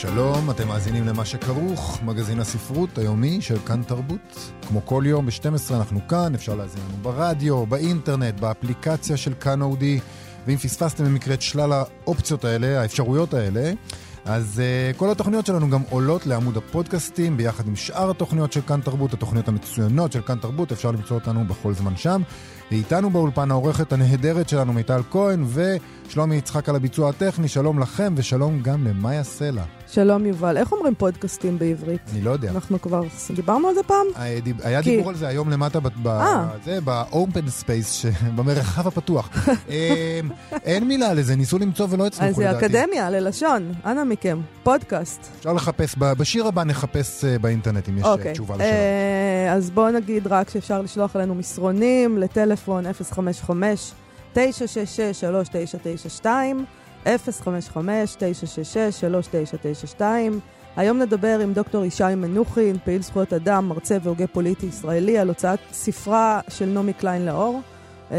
שלום, אתם מאזינים למה שכרוך, מגזין הספרות היומי של כאן תרבות. כמו כל יום ב-12 אנחנו כאן, אפשר להאזין לנו ברדיו, באינטרנט, באפליקציה של כאן אודי, ואם פספסתם במקרה את שלל האופציות האלה, האפשרויות האלה, אז uh, כל התוכניות שלנו גם עולות לעמוד הפודקאסטים ביחד עם שאר התוכניות של כאן תרבות, התוכניות המצוינות של כאן תרבות, אפשר למצוא אותנו בכל זמן שם. ואיתנו באולפן העורכת הנהדרת שלנו מיטל כהן ושלומי יצחק על הביצוע הטכני, שלום לכם ושלום גם למאיה סלע. שלום יובל, איך אומרים פודקאסטים בעברית? אני לא יודע. אנחנו כבר דיברנו על זה פעם? היה, דיב, היה כי... דיבור על זה היום למטה ב-open space, במרחב הפתוח. אין מילה לזה, ניסו למצוא ולא הצליחו לדעתי. אז זה אקדמיה ללשון, אנא מכם, פודקאסט. אפשר לחפש, בשיר הבא נחפש באינטרנט אם יש אוקיי. תשובה לשאלה. אז בואו נגיד רק שאפשר לשלוח אלינו מסרונים לטלפון 055 966 3992 055-966-3992. היום נדבר עם דוקטור ישי מנוחין, פעיל זכויות אדם, מרצה והוגה פוליטי ישראלי, על הוצאת ספרה של נעמי קליין לאור. Uh,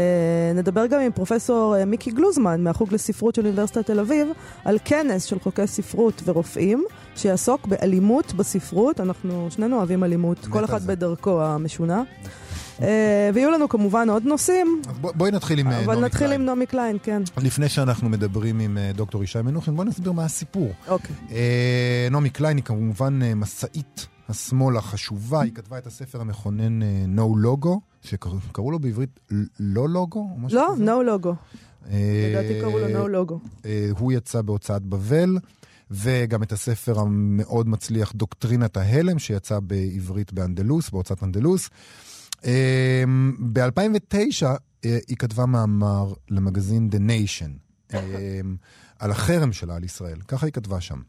נדבר גם עם פרופסור uh, מיקי גלוזמן מהחוג לספרות של אוניברסיטת תל אביב על כנס של חוקי ספרות ורופאים שיעסוק באלימות בספרות. אנחנו שנינו אוהבים אלימות, כל אחד בדרכו המשונה. אה, ויהיו לנו כמובן עוד נושאים. בואי נתחיל עם אה, נעמי קליין. אבל נתחיל עם נעמי קליין, כן. לפני שאנחנו מדברים עם אה, דוקטור ישי מנוחין, בואי נסביר מה הסיפור. אוקיי. נעמי קליין היא כמובן מסאית השמאל החשובה, היא כתבה את הספר המכונן No Logo, שקראו לו בעברית לא לוגו? לא, No Logo. לדעתי קראו לו No Logo. הוא יצא בהוצאת בבל. וגם את הספר המאוד מצליח דוקטרינת ההלם, שיצא בעברית באנדלוס, בהוצאת אנדלוס. אמ, ב-2009 אה, היא כתבה מאמר למגזין The Nation אמ, על החרם שלה על ישראל, ככה היא כתבה שם.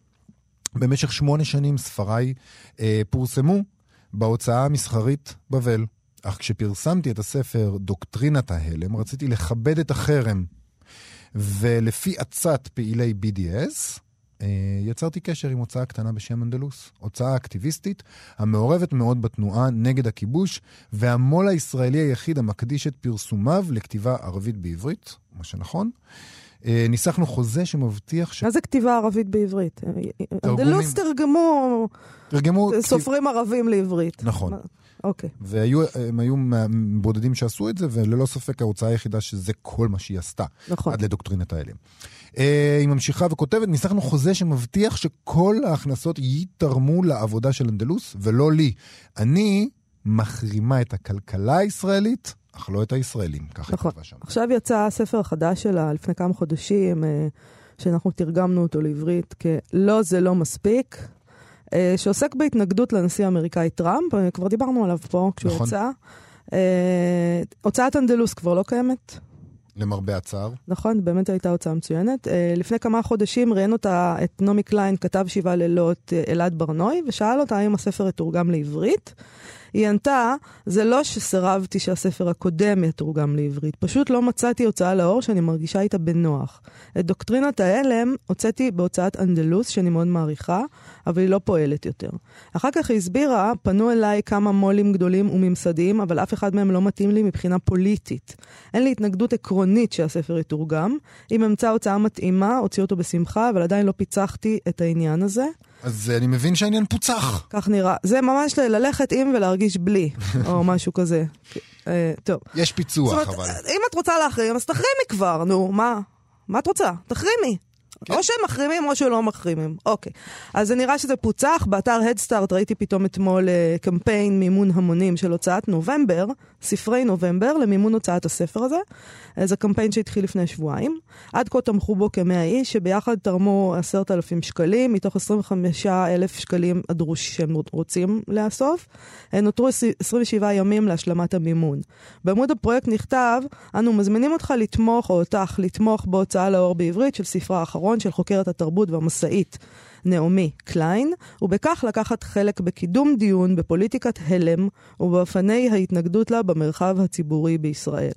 במשך שמונה שנים ספריי אה, פורסמו בהוצאה המסחרית בבל. אך כשפרסמתי את הספר דוקטרינת ההלם, רציתי לכבד את החרם. ולפי עצת פעילי BDS, יצרתי קשר עם הוצאה קטנה בשם אנדלוס. הוצאה אקטיביסטית המעורבת מאוד בתנועה נגד הכיבוש, והמו"ל הישראלי היחיד המקדיש את פרסומיו לכתיבה ערבית בעברית, מה שנכון. אה, ניסחנו חוזה שמבטיח ש... מה זה כתיבה ערבית בעברית? אנדלוס תרגמו... תרגמו... סופרים ערבים לעברית. נכון. אוקיי. והם היו בודדים שעשו את זה, וללא ספק ההוצאה היחידה שזה כל מה שהיא עשתה. נכון. עד לדוקטרינת ההלם. אה, היא ממשיכה וכותבת, ניסחנו חוזה שמבטיח שכל ההכנסות ייתרמו לעבודה של אנדלוס, ולא לי. אני מחרימה את הכלכלה הישראלית, אך לא את הישראלים. ככה נכון. היא כתבה שם. עכשיו יצא הספר החדש שלה, לפני כמה חודשים, אה, שאנחנו תרגמנו אותו לעברית כ"לא זה לא מספיק", אה, שעוסק בהתנגדות לנשיא האמריקאי טראמפ, כבר דיברנו עליו פה כשהוא נכון. יצא. הוצאת אנדלוס כבר לא קיימת, למרבה הצער. נכון, באמת הייתה הוצאה מצוינת. Uh, לפני כמה חודשים ראיין אותה את נעמי קליין, כתב שבעה לילות, uh, אלעד ברנוי, ושאל אותה האם הספר יתורגם לעברית. היא ענתה, זה לא שסירבתי שהספר הקודם יתורגם לעברית, פשוט לא מצאתי הוצאה לאור שאני מרגישה איתה בנוח. את דוקטרינת ההלם הוצאתי בהוצאת אנדלוס, שאני מאוד מעריכה, אבל היא לא פועלת יותר. אחר כך היא הסבירה, פנו אליי כמה מו"לים גדולים וממסדיים, אבל אף אחד מהם לא מתאים לי מבחינה פוליטית. אין לי התנגדות עקרונית שהספר יתורגם. אם אמצא הוצאה מתאימה, אוציא אותו בשמחה, אבל עדיין לא פיצחתי את העניין הזה. אז אני מבין שהעניין פוצח. כך נראה. זה ממש ללכת עם ולהרגיש בלי, או משהו כזה. אה, טוב. יש פיצוח, אבל. אם את רוצה להחרים, אז תחרימי כבר, נו, מה? מה את רוצה? תחרימי. כן. או שהם מחרימים או שלא מחרימים. אוקיי. אז זה נראה שזה פוצח. באתר הדסטארט ראיתי פתאום אתמול uh, קמפיין מימון המונים של הוצאת נובמבר, ספרי נובמבר, למימון הוצאת הספר הזה. Uh, זה קמפיין שהתחיל לפני שבועיים. עד כה תמכו בו כמאה איש, שביחד תרמו עשרת אלפים שקלים, מתוך 25 אלף שקלים הדרוש שהם רוצים לאסוף. Uh, נותרו 27 ימים להשלמת המימון. בעמוד הפרויקט נכתב, אנו מזמינים אותך לתמוך, או אותך, לתמוך בהוצאה לאור בעברית של ספרה האחרון. של חוקרת התרבות והמשאית נעמי קליין, ובכך לקחת חלק בקידום דיון בפוליטיקת הלם ובאופני ההתנגדות לה במרחב הציבורי בישראל.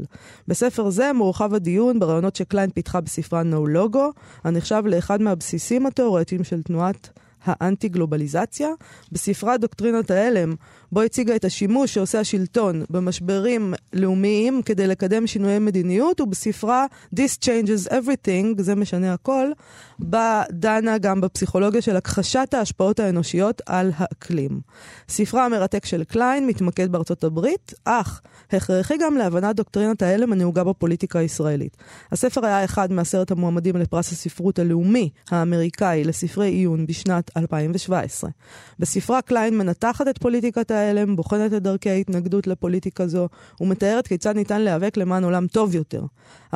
בספר זה מורחב הדיון ברעיונות שקליין פיתחה בספרה No Logo, הנחשב לאחד מהבסיסים התאורטיים של תנועת האנטי-גלובליזציה, בספרה דוקטרינת ההלם, בו הציגה את השימוש שעושה השלטון במשברים לאומיים כדי לקדם שינויי מדיניות, ובספרה This Changes Everything, זה משנה הכל, בה דנה גם בפסיכולוגיה של הכחשת ההשפעות האנושיות על האקלים. ספרה המרתק של קליין מתמקד בארצות הברית, אך הכרחי גם להבנת דוקטרינת ההלם הנהוגה בפוליטיקה הישראלית. הספר היה אחד מעשרת המועמדים לפרס הספרות הלאומי האמריקאי לספרי עיון בשנת 2017. בספרה קליין מנתחת את פוליטיקת ההלם, בוחנת את דרכי ההתנגדות לפוליטיקה זו, ומתארת כיצד ניתן להיאבק למען עולם טוב יותר.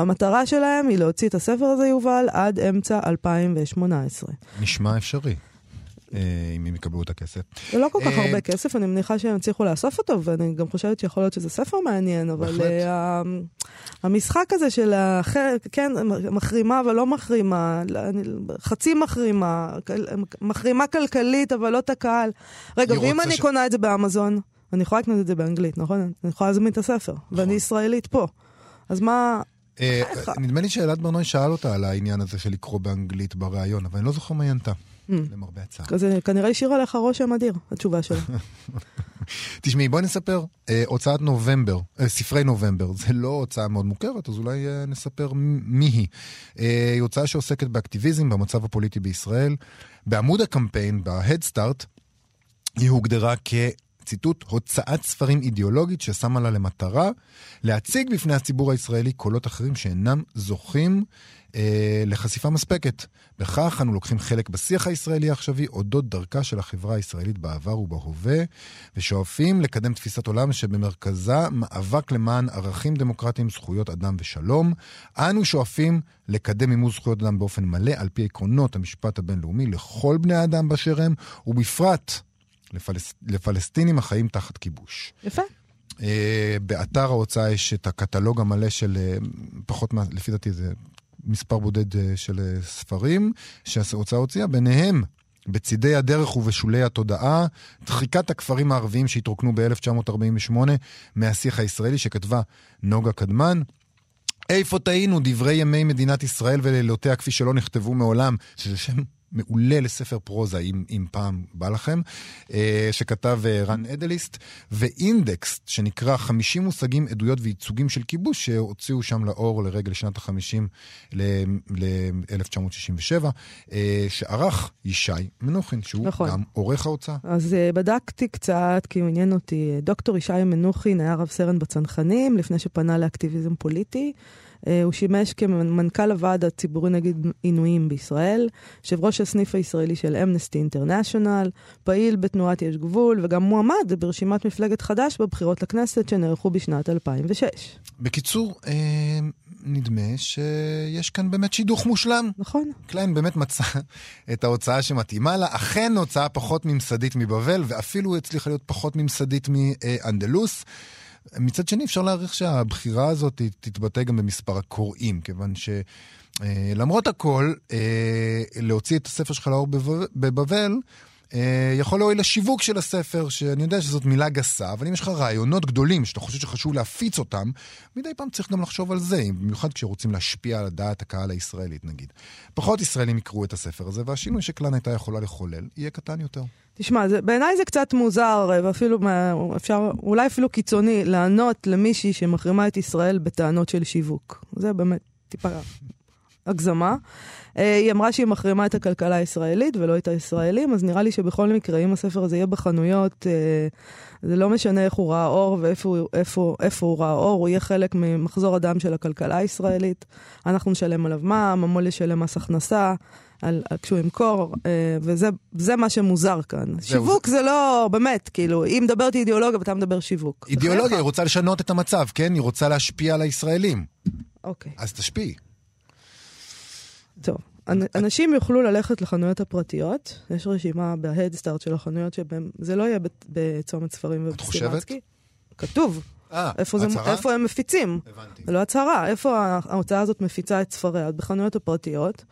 המטרה שלהם היא להוציא את הספר הזה, יובל, עד אמצע 2018. נשמע אפשרי. אה, אם הם יקבלו את הכסף. זה לא כל כך אה, הרבה כסף, אני מניחה שהם יצליחו לאסוף אותו, ואני גם חושבת שיכול להיות שזה ספר מעניין, אבל. אה, המשחק הזה של האחר, כן, מחרימה אבל לא מחרימה, חצי מחרימה, מחרימה כלכלית אבל לא את הקהל. רגע, ואם אני קונה את זה באמזון, אני יכולה לקנות את זה באנגלית, נכון? אני יכולה להזמין את הספר, ואני ישראלית פה. אז מה... אה. נדמה לי שאלעד ברנועי שאל אותה על העניין הזה של לקרוא באנגלית בריאיון, אבל אני לא זוכר מה היא ענתה, Hmm. למרבה הצער. זה כנראה השאיר עליך רושם אדיר, התשובה שלה. תשמעי, בואי נספר, אה, הוצאת נובמבר, אה, ספרי נובמבר, זה לא הוצאה מאוד מוכרת, אז אולי נספר מי היא. היא הוצאה שעוסקת באקטיביזם, במצב הפוליטי בישראל. בעמוד הקמפיין, Start, היא הוגדרה כ... ציטוט, הוצאת ספרים אידיאולוגית ששמה לה למטרה להציג בפני הציבור הישראלי קולות אחרים שאינם זוכים אה, לחשיפה מספקת. בכך אנו לוקחים חלק בשיח הישראלי העכשווי אודות דרכה של החברה הישראלית בעבר ובהווה, ושואפים לקדם תפיסת עולם שבמרכזה מאבק למען ערכים דמוקרטיים, זכויות אדם ושלום. אנו שואפים לקדם מימוש זכויות אדם באופן מלא על פי עקרונות המשפט הבינלאומי לכל בני האדם באשר הם, ובפרט לפלס... לפלסטינים החיים תחת כיבוש. יפה. Uh, באתר ההוצאה יש את הקטלוג המלא של uh, פחות, מה, לפי דעתי זה מספר בודד uh, של ספרים שההוצאה הוציאה, ביניהם בצידי הדרך ובשולי התודעה, דחיקת הכפרים הערביים שהתרוקנו ב-1948 מהשיח הישראלי שכתבה נוגה קדמן. איפה טעינו דברי ימי מדינת ישראל ולילותיה כפי שלא נכתבו מעולם, שזה שם מעולה לספר פרוזה, אם, אם פעם בא לכם, אה, שכתב אה, רן אדליסט, ואינדקס, שנקרא 50 מושגים, עדויות וייצוגים של כיבוש, שהוציאו שם לאור לרגל שנת ה-50 ל-1967, אה, שערך ישי מנוחין, שהוא נכון. גם עורך ההוצאה. אז בדקתי קצת, כי עניין אותי. דוקטור ישי מנוחין היה רב סרן בצנחנים, לפני שפנה לאקטיביזם פוליטי. Uh, הוא שימש כמנכ"ל הוועד הציבורי נגד עינויים בישראל, יושב ראש הסניף הישראלי של אמנסטי אינטרנשיונל, פעיל בתנועת יש גבול, וגם מועמד ברשימת מפלגת חד"ש בבחירות לכנסת שנערכו בשנת 2006. בקיצור, אה, נדמה שיש כאן באמת שידוך מושלם. נכון? קליין באמת מצא את ההוצאה שמתאימה לה, אכן הוצאה פחות ממסדית מבבל, ואפילו הצליחה להיות פחות ממסדית מאנדלוס. מצד שני, אפשר להעריך שהבחירה הזאת תתבטא גם במספר הקוראים, כיוון שלמרות הכל, אה, להוציא את הספר שלך לאור בב- בבבל, אה, יכול להועיל לשיווק של הספר, שאני יודע שזאת מילה גסה, אבל אם יש לך רעיונות גדולים שאתה חושב שחשוב להפיץ אותם, מדי פעם צריך גם לחשוב על זה, במיוחד כשרוצים להשפיע על דעת הקהל הישראלית נגיד. פחות ישראלים יקראו את הספר הזה, והשינוי שקלן הייתה יכולה לחולל יהיה קטן יותר. תשמע, בעיניי זה קצת מוזר, אה, ואפילו אפשר, אולי אפילו קיצוני, לענות למישהי שמחרימה את ישראל בטענות של שיווק. זה באמת טיפה הגזמה. אה, היא אמרה שהיא מחרימה את הכלכלה הישראלית ולא את הישראלים, אז נראה לי שבכל מקרה, אם הספר הזה יהיה בחנויות, אה, זה לא משנה איך הוא ראה אור ואיפה איפה, איפה הוא ראה אור, הוא יהיה חלק ממחזור הדם של הכלכלה הישראלית. אנחנו נשלם עליו מע"מ, המו"ל ישלם מס הכנסה. על, על, כשהוא ימכור, אה, וזה זה מה שמוזר כאן. שיווק זה לא, באמת, כאילו, היא מדברת אידיאולוגיה ואתה מדבר שיווק. אידיאולוגיה, היא. רוצה לשנות את המצב, כן? היא רוצה להשפיע על הישראלים. אוקיי, אז תשפיעי. טוב. אנ- אנשים יוכלו ללכת לחנויות הפרטיות, יש רשימה בהדסטארט של החנויות שבהם, זה לא יהיה בצומת ספרים את חושבת? כתוב, אה, איפה, זה, הצהרה? איפה הם מפיצים. הבנתי. זה לא הצהרה, איפה ההוצאה הזאת מפיצה את ספריה? בחנויות הפרטיות.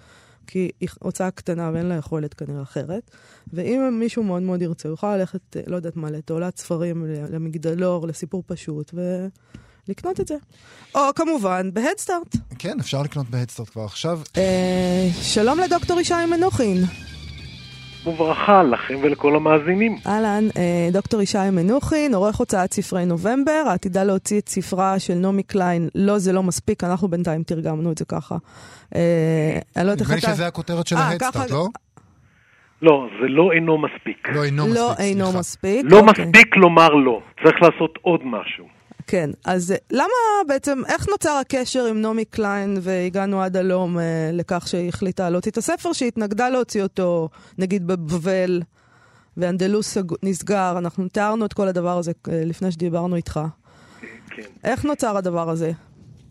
כי היא הוצאה קטנה ואין לה יכולת כנראה אחרת. ואם מישהו מאוד מאוד ירצה, הוא יוכל ללכת, לא יודעת מה, לתעולת ספרים, למגדלור, לסיפור פשוט, ולקנות את זה. או כמובן, בהדסטארט. כן, אפשר לקנות בהדסטארט כבר עכשיו. אה, שלום לדוקטור ישי מנוחין. וברכה לכם ולכל המאזינים. אהלן, אה, דוקטור ישי מנוחין, עורך הוצאת ספרי נובמבר, העתידה להוציא את ספרה של נעמי קליין, לא זה לא מספיק, אנחנו בינתיים תרגמנו את זה ככה. אה, אני לא יודעת איך אתה... נדמה לי שזה הכותרת של ההדסטארט, לא? לא, זה לא אינו מספיק. לא אינו לא מספיק, אינו מספיק. לא אוקיי. מספיק לומר לא, צריך לעשות עוד משהו. כן, אז למה בעצם, איך נוצר הקשר עם נעמי קליין והגענו עד הלום אה, לכך שהיא החליטה להוציא את הספר שהיא התנגדה להוציא אותו, נגיד בבבל, ואנדלוס נסגר, אנחנו תיארנו את כל הדבר הזה אה, לפני שדיברנו איתך. כן. איך נוצר הדבר הזה?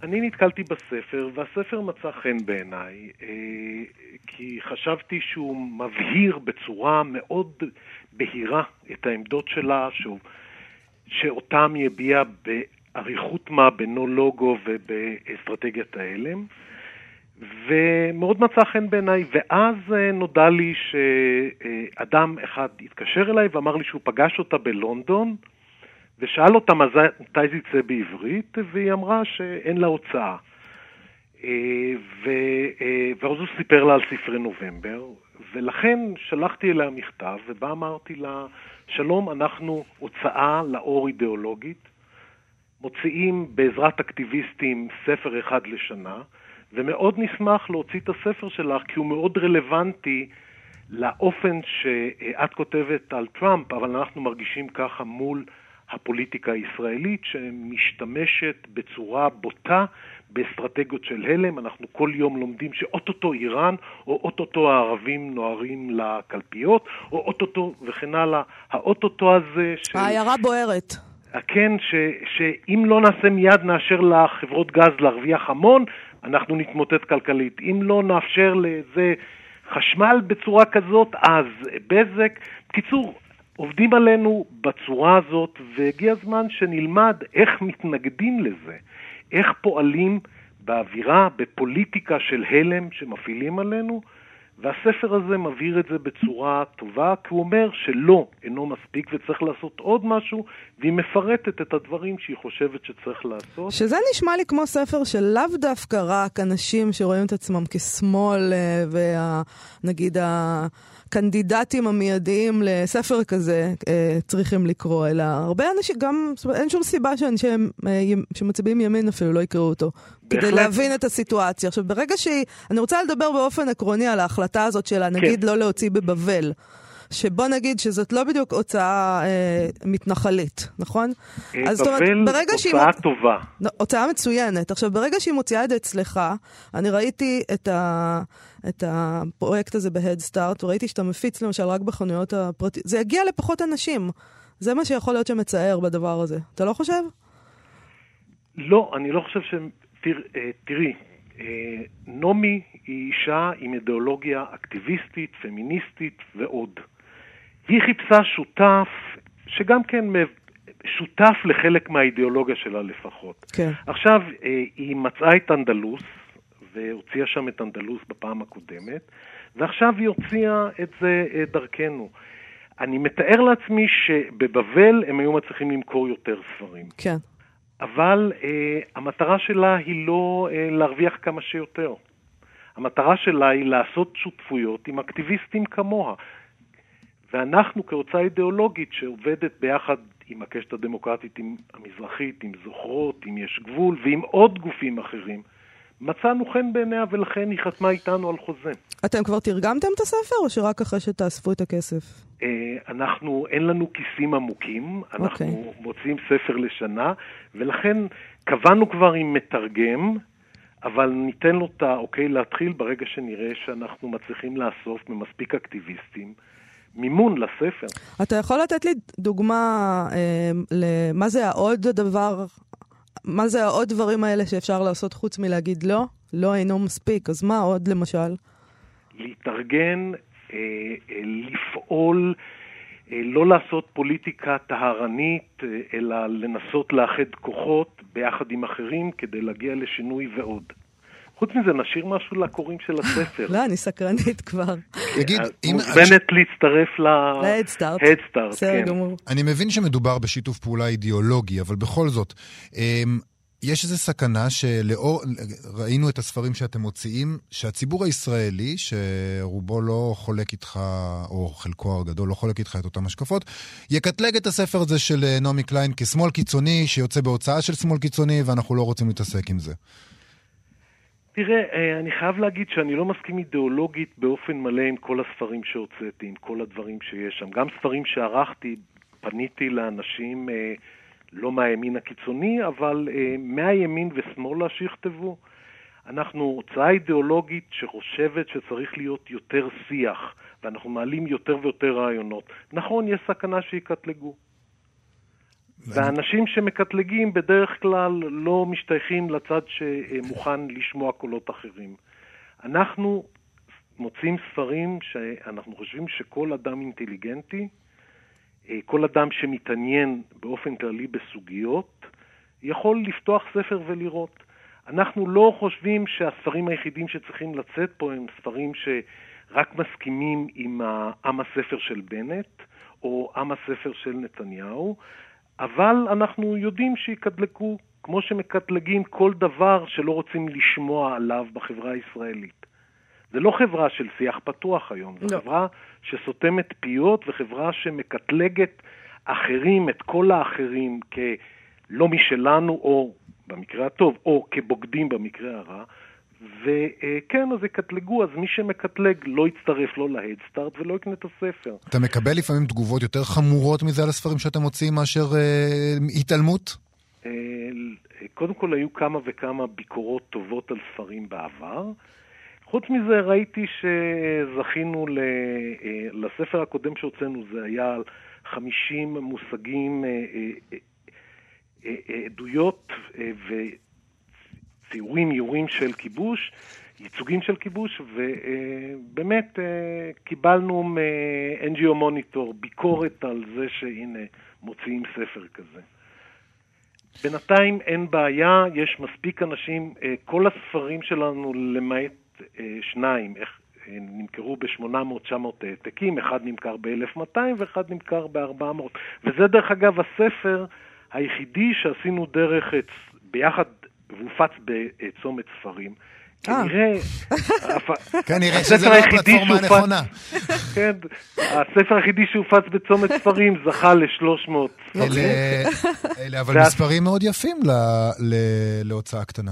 אני נתקלתי בספר, והספר מצא חן בעיניי, אה, כי חשבתי שהוא מבהיר בצורה מאוד בהירה את העמדות שלה, שהוא... שאותם היא הביעה באריכות מה בנו-לוגו ובאסטרטגיית ההלם. ומאוד מצא חן בעיניי, ואז אה, נודע לי שאדם אחד התקשר אליי ואמר לי שהוא פגש אותה בלונדון, ושאל אותה מתי זה יצא בעברית, והיא אמרה שאין לה הוצאה. אה, אה, ואז הוא סיפר לה על ספרי נובמבר, ולכן שלחתי אליה מכתב, ובה אמרתי לה, שלום, אנחנו הוצאה לאור אידיאולוגית, מוציאים בעזרת אקטיביסטים ספר אחד לשנה, ומאוד נשמח להוציא את הספר שלך, כי הוא מאוד רלוונטי לאופן שאת כותבת על טראמפ, אבל אנחנו מרגישים ככה מול הפוליטיקה הישראלית, שמשתמשת בצורה בוטה באסטרטגיות של הלם. אנחנו כל יום לומדים שאו-טו-טו איראן, או או-טו-טו הערבים נוהרים לקלפיות, או או-טו-טו וכן הלאה. האו-טו-טו הזה של... העיירה בוערת. כן, ש, שאם לא נעשה מיד נאשר לחברות גז להרוויח המון, אנחנו נתמוטט כלכלית. אם לא נאפשר לזה חשמל בצורה כזאת, אז בזק. בקיצור, עובדים עלינו בצורה הזאת, והגיע הזמן שנלמד איך מתנגדים לזה. איך פועלים באווירה, בפוליטיקה של הלם שמפעילים עלינו, והספר הזה מבהיר את זה בצורה טובה, כי הוא אומר שלא, אינו מספיק וצריך לעשות עוד משהו, והיא מפרטת את הדברים שהיא חושבת שצריך לעשות. שזה נשמע לי כמו ספר של לאו דווקא רק אנשים שרואים את עצמם כשמאל, אה, ונגיד ה... הקנדידטים המיידיים לספר כזה אה, צריכים לקרוא, אלא הרבה אנשים, גם, אין שום סיבה שאנשים אה, שמצביעים ימין אפילו לא יקראו אותו. בהחלט. כדי להבין את הסיטואציה. עכשיו, ברגע שהיא, אני רוצה לדבר באופן עקרוני על ההחלטה הזאת שלה, נגיד כן. לא להוציא בבבל. שבוא נגיד שזאת לא בדיוק הוצאה אה, מתנחלית, נכון? אה, אז זאת אומרת, ברגע שהיא... הוצאה. טובה. הוצאה מצוינת. עכשיו, ברגע שהיא מוציאה את זה אצלך, אני ראיתי את, ה... את הפרויקט הזה בהדסטארט, וראיתי שאתה מפיץ למשל רק בחנויות הפרטיות, זה יגיע לפחות אנשים. זה מה שיכול להיות שמצער בדבר הזה. אתה לא חושב? לא, אני לא חושב ש... תרא, אה, תראי, אה, נעמי היא אישה עם אידיאולוגיה אקטיביסטית, פמיניסטית ועוד. היא חיפשה שותף, שגם כן שותף לחלק מהאידיאולוגיה שלה לפחות. כן. עכשיו, אה, היא מצאה את אנדלוס, והוציאה שם את אנדלוס בפעם הקודמת, ועכשיו היא הוציאה את זה אה, דרכנו. אני מתאר לעצמי שבבבל הם היו מצליחים למכור יותר ספרים. כן. אבל אה, המטרה שלה היא לא אה, להרוויח כמה שיותר. המטרה שלה היא לעשות שותפויות עם אקטיביסטים כמוה. ואנחנו כהוצאה אידיאולוגית שעובדת ביחד עם הקשת הדמוקרטית עם המזרחית, עם זוכרות, עם יש גבול ועם עוד גופים אחרים, מצאנו חן בעיניה ולכן היא חתמה איתנו על חוזה. אתם כבר תרגמתם את הספר או שרק אחרי שתאספו את הכסף? אה, אנחנו, אין לנו כיסים עמוקים, אנחנו okay. אוקיי. מוצאים ספר לשנה, ולכן קבענו כבר עם מתרגם, אבל ניתן לו את האוקיי להתחיל ברגע שנראה שאנחנו מצליחים לאסוף ממספיק אקטיביסטים. מימון לספר. אתה יכול לתת לי דוגמה אה, למה זה העוד הדבר מה זה העוד דברים האלה שאפשר לעשות חוץ מלהגיד לא? לא אינו מספיק, אז מה עוד למשל? להתארגן, אה, אה, לפעול, אה, לא לעשות פוליטיקה טהרנית, אה, אלא לנסות לאחד כוחות ביחד עם אחרים כדי להגיע לשינוי ועוד. חוץ מזה, נשאיר משהו לקוראים של הספר. לא, אני סקרנית כבר. תגיד, אה, אם... מוזמנת להצטרף ל... הדסטארט, בסדר כן. גמור. אני מבין שמדובר בשיתוף פעולה אידיאולוגי, אבל בכל זאת, אמ, יש איזו סכנה שלאור, ראינו את הספרים שאתם מוציאים, שהציבור הישראלי, שרובו לא חולק איתך, או חלקו הגדול לא חולק איתך את אותן השקפות, יקטלג את הספר הזה של אה, נעמי קליין כשמאל קיצוני, שיוצא בהוצאה של שמאל קיצוני, ואנחנו לא רוצים להתעסק עם זה. תראה, אה, אני חייב להגיד שאני לא מסכים אידיאולוגית באופן מלא עם כל הספרים שהוצאתי, עם כל הדברים שיש שם. גם ספרים שערכתי, פניתי לאנשים אה, לא מהימין הקיצוני, אבל אה, מהימין ושמאלה שיכתבו. אנחנו הוצאה אידיאולוגית שחושבת שצריך להיות יותר שיח, ואנחנו מעלים יותר ויותר רעיונות. נכון, יש סכנה שיקטלגו. והאנשים שמקטלגים בדרך כלל לא משתייכים לצד שמוכן לשמוע קולות אחרים. אנחנו מוצאים ספרים שאנחנו חושבים שכל אדם אינטליגנטי, אה, כל אדם שמתעניין באופן כללי בסוגיות, יכול לפתוח ספר ולראות. אנחנו לא חושבים שהספרים היחידים שצריכים לצאת פה הם ספרים שרק מסכימים עם עם הספר של בנט או עם הספר של נתניהו, אבל אנחנו יודעים שיקדלקו, כמו שמקטלגים כל דבר שלא רוצים לשמוע עליו בחברה הישראלית. זה לא חברה של שיח פתוח היום, זו לא. חברה שסותמת פיות וחברה שמקטלגת אחרים, את כל האחרים, כלא משלנו, או במקרה הטוב, או כבוגדים במקרה הרע. וכן, אז יקטלגו, אז מי שמקטלג לא יצטרף לא להדסטארט ולא יקנה את הספר. אתה מקבל לפעמים תגובות יותר חמורות מזה על הספרים שאתם מוציאים מאשר אה, התעלמות? אה, קודם כל היו כמה וכמה ביקורות טובות על ספרים בעבר. חוץ מזה ראיתי שזכינו ל... אה, לספר הקודם שהוצאנו, זה היה על 50 מושגים, אה, אה, אה, אה, עדויות וציורים, איורים של כיבוש, ייצוגים של כיבוש, ובאמת אה, קיבלנו מ-NGO מוניטור ביקורת על זה שהנה מוציאים ספר כזה. בינתיים אין בעיה, יש מספיק אנשים, אה, כל הספרים שלנו, למעט אה, שניים, איך- נמכרו ב-800-900 העתקים, אחד נמכר ב-1200 ואחד נמכר ב-400. וזה דרך אגב הספר היחידי שעשינו דרך, ביחד, והופץ בצומת ספרים. אה. כנראה, שזה לא הפלטפורמה הנכונה. כן, הספר היחידי שהופץ בצומת ספרים זכה ל-300 אלה, אלה אבל מספרים מאוד יפים ל- ל- להוצאה קטנה.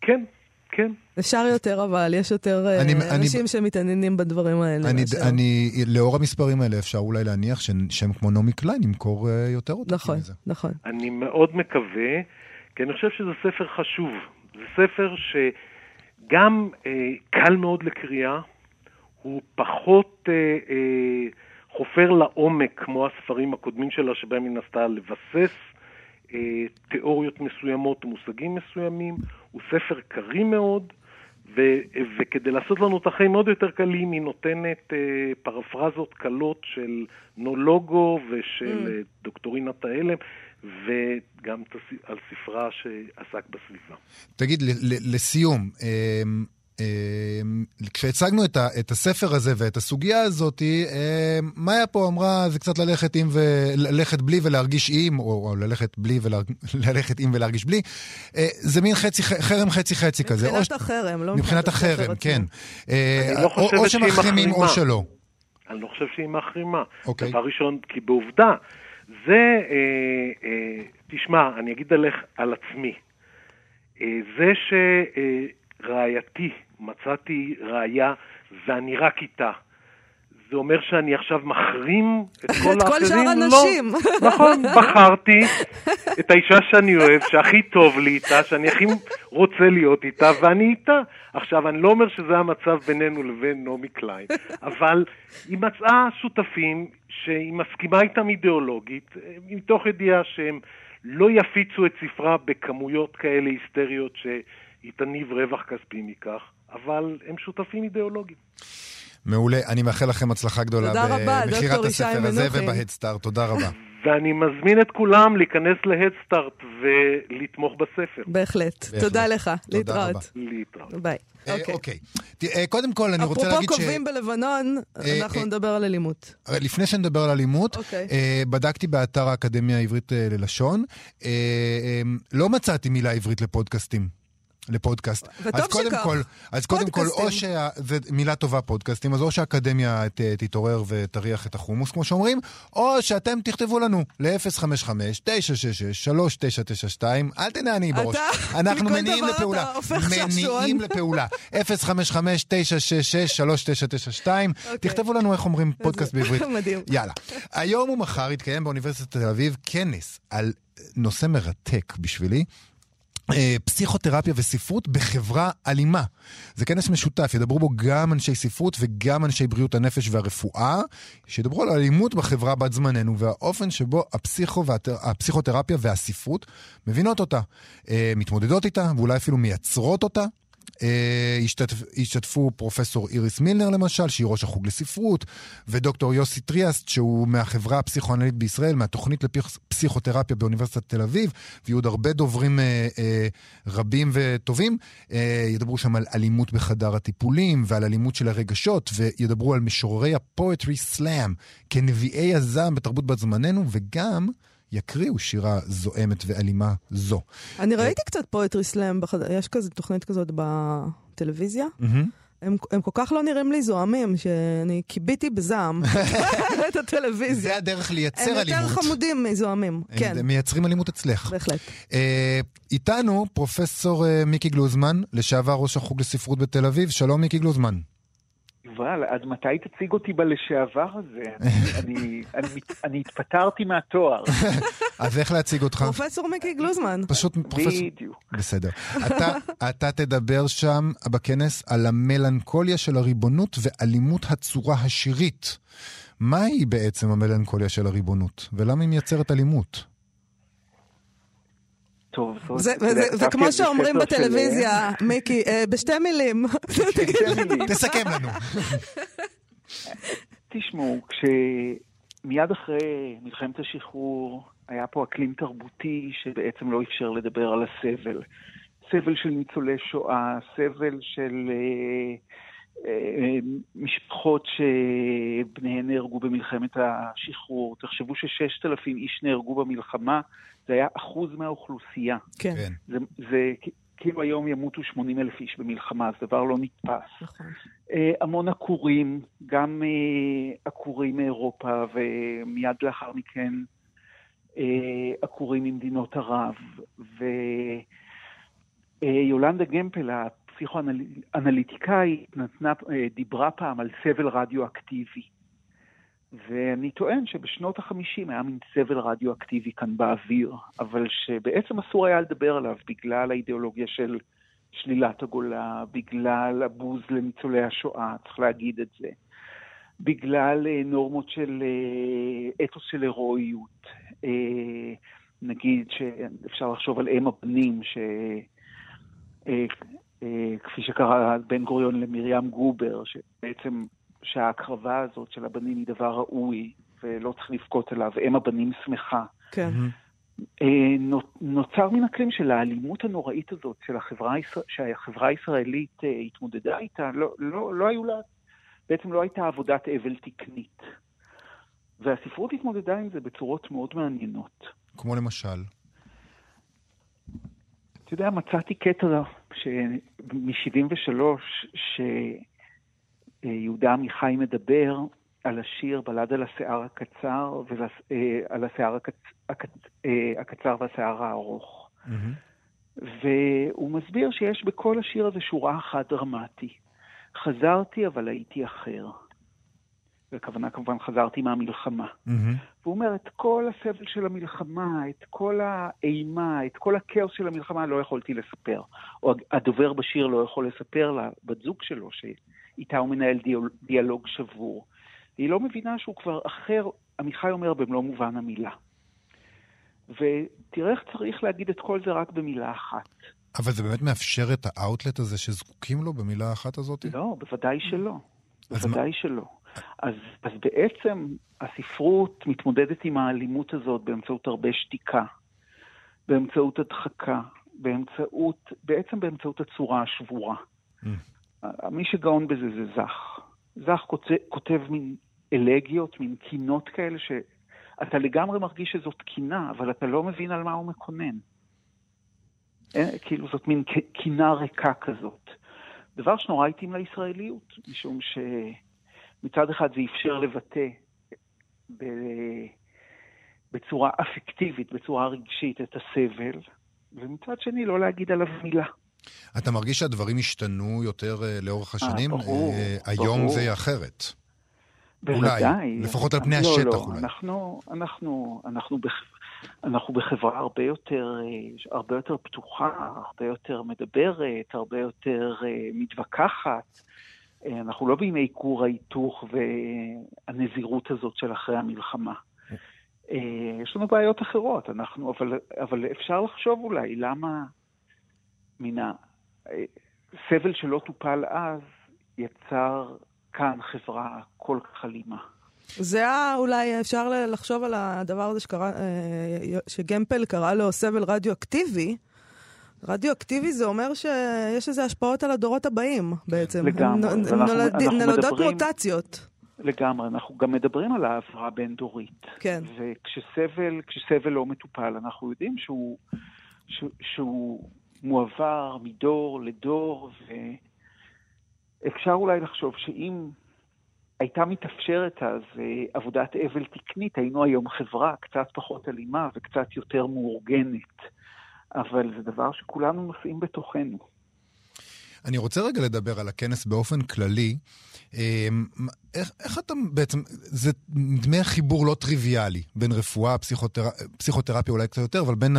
כן, כן. אפשר יותר, אבל יש יותר אה, אני- אני- אנשים שמתעניינים בדברים האלה. אני, מאשר- אני, לאור המספרים האלה אפשר אולי להניח ששם כמו נעמי קליין ימכור אה, יותר עותקים נכון, מזה. נכון. אני מאוד מקווה, כי אני חושב שזה ספר חשוב. זה ספר שגם אה, קל מאוד לקריאה, הוא פחות אה, אה, חופר לעומק כמו הספרים הקודמים שלה, שבהם היא נסתה לבסס אה, תיאוריות מסוימות, מושגים מסוימים. הוא ספר קריא מאוד, ו- וכדי לעשות לנו את החיים עוד יותר קלים, היא נותנת אה, פרפרזות קלות של נולוגו ושל Mm. אה, דוקטורינת ההלם, וגם על ספרה שעסק בסביבה. תגיד, ל- ל- לסיום, אמ, אמ, כשהצגנו את, ה, את הספר הזה ואת הסוגיה הזאת, אמ, מאיה פה אמרה, זה קצת ללכת עם וללכת בלי ולהרגיש עם, או, או ללכת בלי וללכת עם ולהרגיש בלי. אה, זה מין חצי, חרם חצי חצי כזה. או מבחינת ש- החרם, לא מבחינת החרם. כן. אה, אני לא או- שמחרימים או. שלא. אני לא חושב שהיא מחרימה. אוקיי. דבר ראשון, כי בעובדה, זה, אה, אה, תשמע, אני אגיד עליך, על עצמי. אה, זה שרעייתי, מצאתי ראיה ואני רק איתה, זה אומר שאני עכשיו מחרים את כל את כל האחרים? שאר לא. הנשים. נכון, בחרתי את האישה שאני אוהב, שהכי טוב לי איתה, שאני הכי רוצה להיות איתה, ואני איתה. עכשיו, אני לא אומר שזה המצב בינינו לבין נעמי קליין, אבל היא מצאה שותפים שהיא מסכימה איתם אידיאולוגית, מתוך ידיעה שהם לא יפיצו את ספרה בכמויות כאלה היסטריות שהיא תניב רווח כספי מכך, אבל הם שותפים אידיאולוגיים. מעולה, אני מאחל לכם הצלחה גדולה תודה רבה, במכירת הספר הזה. ובהדסטארט, תודה רבה. ואני מזמין את כולם להיכנס להדסטארט ולתמוך בספר. בהחלט. תודה לך, להתראות. להתראות. ביי. אה, אוקיי. אוקיי. תראה, קודם כל, אני רוצה להגיד ש... אפרופו קווים בלבנון, אה, אנחנו אה, נדבר על אלימות. לפני שנדבר על אלימות, אוקיי. אה, בדקתי באתר האקדמיה העברית אה, ללשון, אה, אה, לא מצאתי מילה עברית לפודקאסטים. לפודקאסט. וטוב אז קודם שכך. כל, אז קודם כל, או. שה... זו מילה טובה פודקאסטים, אז או שהאקדמיה ת, תתעורר ותריח את החומוס, כמו שאומרים, או שאתם תכתבו לנו ל-055-966-3992, אל תנעני בראש. אתה, אנחנו מניעים דבר לפעולה. אתה הופך. מניעים לפעולה. 055-966-3992, אוקיי. תכתבו לנו איך אומרים פודקאסט בעברית. מדהים. יאללה. היום ומחר יתקיים באוניברסיטת תל אביב כנס על נושא מרתק בשבילי. אה, פסיכותרפיה וספרות בחברה אלימה. זה כנס משותף, ידברו בו גם אנשי ספרות וגם אנשי בריאות הנפש והרפואה, שידברו על אלימות בחברה בת זמננו והאופן שבו הפסיכו והת... הפסיכותרפיה והספרות מבינות אותה, אה, מתמודדות איתה ואולי אפילו מייצרות אותה. אה, השתתף, השתתפו פרופסור איריס מילנר למשל, שהיא ראש החוג לספרות, ודוקטור יוסי טריאסט, שהוא מהחברה הפסיכואנלית בישראל, מהתוכנית לפסיכותרפיה באוניברסיטת תל אביב, ויהיו עוד הרבה דוברים אה, אה, רבים וטובים. אה, ידברו שם על אלימות בחדר הטיפולים, ועל אלימות של הרגשות, וידברו על משוררי הפואטרי סלאם, כנביאי הזעם בתרבות בת זמננו, וגם... יקריאו שירה זועמת ואלימה זו. אני ראיתי קצת פואטרי סלאם, בחד- יש כזה תוכנית כזאת בטלוויזיה. הם, הם כל כך לא נראים לי זועמים, שאני כיביתי בזעם את הטלוויזיה. זה הדרך לייצר הם אלימות. יותר חמודים מזועמים, כן, הם מייצרים אלימות אצלך. בהחלט. אה, איתנו פרופסור אה, מיקי גלוזמן, לשעבר ראש החוג לספרות בתל אביב. שלום מיקי גלוזמן. יובל, עד מתי תציג אותי בלשעבר הזה? אני, התפטרתי מהתואר. אז איך להציג אותך? פרופסור מיקי גלוזמן. פשוט פרופסור... בדיוק. בסדר. אתה, אתה תדבר שם בכנס על המלנכוליה של הריבונות ואלימות הצורה השירית. מהי בעצם המלנכוליה של הריבונות, ולמה היא מייצרת אלימות? טוב. זה- וכמו זה שאומרים בטלוויזיה, מיקי, אה, בשתי מילים. תסכם לנו. תשמעו, כשמיד אחרי מלחמת השחרור היה פה אקלים תרבותי שבעצם לא אפשר לדבר על הסבל. סבל של ניצולי שואה, סבל של אה, אה, משפחות שבניהן נהרגו במלחמת השחרור. תחשבו שששת אלפים איש נהרגו במלחמה, זה היה אחוז מהאוכלוסייה. כן, כן. זה, זה כאילו היום ימותו 80 אלף איש במלחמה, זה דבר לא נתפס. נכון. אה, המון עקורים, גם אה, עקורים מאירופה, ומיד לאחר מכן אה, עקורים ממדינות ערב. ויולנדה גמפל, הפסיכואנליטיקאית, נתנה, אה, דיברה פעם על סבל רדיואקטיבי. ואני טוען שבשנות החמישים היה מין סבל רדיואקטיבי כאן באוויר, אבל שבעצם אסור היה לדבר עליו בגלל האידיאולוגיה של שלילת הגולה, בגלל הבוז לניצולי השואה, צריך להגיד את זה, בגלל אה, נורמות של אה, אתוס של הירואיות. נגיד שאפשר לחשוב על אם הבנים, ש... אה, כפי שקרא בן גוריון למרים גובר, שבעצם שההקרבה הזאת של הבנים היא דבר ראוי ולא צריך לבכות עליו, אם הבנים שמחה. כן. אה, נו- נוצר מן אקלים של האלימות הנוראית הזאת של החברה, שהחברה הישראלית אה, התמודדה איתה, לא, לא, לא היו לה, בעצם לא הייתה עבודת אבל תקנית. והספרות התמודדה עם זה בצורות מאוד מעניינות. כמו למשל. אתה יודע, מצאתי קטע מ-73, שיהודה עמיחי מדבר על השיר בלד על השיער הקצר, ועל השיער הקצ- הקצ- אה, הקצר והשיער הארוך. מהמם. והוא מסביר שיש בכל השיר הזה שורה אחת דרמטי. חזרתי, אבל הייתי אחר. בכוונה כמובן חזרתי מהמלחמה. מהמם. והוא אומר, את כל הסבל של המלחמה, את כל האימה, את כל הכאוס של המלחמה לא יכולתי לספר. או הדובר בשיר לא יכול לספר לבת זוג שלו, שאיתה הוא מנהל דיאל- דיאלוג שבור. והיא לא מבינה שהוא כבר אחר, עמיחי אומר במלוא מובן המילה. ותראה איך צריך להגיד את כל זה רק במילה אחת. אבל זה באמת מאפשר את האאוטלט הזה שזקוקים לו במילה האחת הזאת? לא, בוודאי שלא. אז מה- בוודאי שלא. אז, אז בעצם הספרות מתמודדת עם האלימות הזאת באמצעות הרבה שתיקה, באמצעות הדחקה, באמצעות, בעצם באמצעות הצורה השבורה. Mm. מי שגאון בזה זה זך. זך כותב, כותב מין אלגיות, מין קינות כאלה, שאתה לגמרי מרגיש שזאת קינה, אבל אתה לא מבין על מה הוא מקונן. אה, כאילו זאת מין קינה ריקה כזאת. דבר שנורא התאים לישראליות, משום שמצד אחד זה אפשר לבטא ב... בצורה אפקטיבית, בצורה רגשית, את הסבל, ומצד שני לא להגיד עליו מילה. אתה מרגיש שהדברים השתנו יותר uh, לאורך השנים? 아, ברור, uh, היום ברור. זה אחרת. בוודאי. אולי, לפחות על פני לא, השטח לא, אולי. אנחנו, אנחנו, אנחנו, בח... אנחנו בחברה הרבה יותר, הרבה יותר פתוחה, הרבה יותר מדברת, הרבה יותר מתווכחת. אנחנו לא בימי כור ההיתוך והנזירות הזאת של אחרי המלחמה. יש לנו בעיות אחרות, אנחנו, אבל, אבל אפשר לחשוב אולי למה מן הסבל שלא טופל אז יצר כאן חברה כל כך אלימה. זה אולי אפשר לחשוב על הדבר הזה שקרא, אה, שגמפל קרא לו סבל רדיואקטיבי. רדיואקטיבי זה אומר שיש איזה השפעות על הדורות הבאים בעצם. לגמרי. נ, נולד, נולדות מדברים, מוטציות. לגמרי. אנחנו גם מדברים על העברה בין-דורית. כן. וכשסבל לא מטופל, אנחנו יודעים שהוא, ש, שהוא מועבר מדור לדור, ואפשר אולי לחשוב שאם הייתה מתאפשרת אז אה, עבודת אבל תקנית, היינו היום חברה קצת פחות אלימה וקצת יותר מאורגנת. אבל זה דבר שכולנו נושאים בתוכנו. אני רוצה רגע לדבר על הכנס באופן כללי. אמ, איך, איך אתה בעצם, זה דמי חיבור לא טריוויאלי בין רפואה, פסיכותר... פסיכותרפיה אולי קצת יותר, אבל בין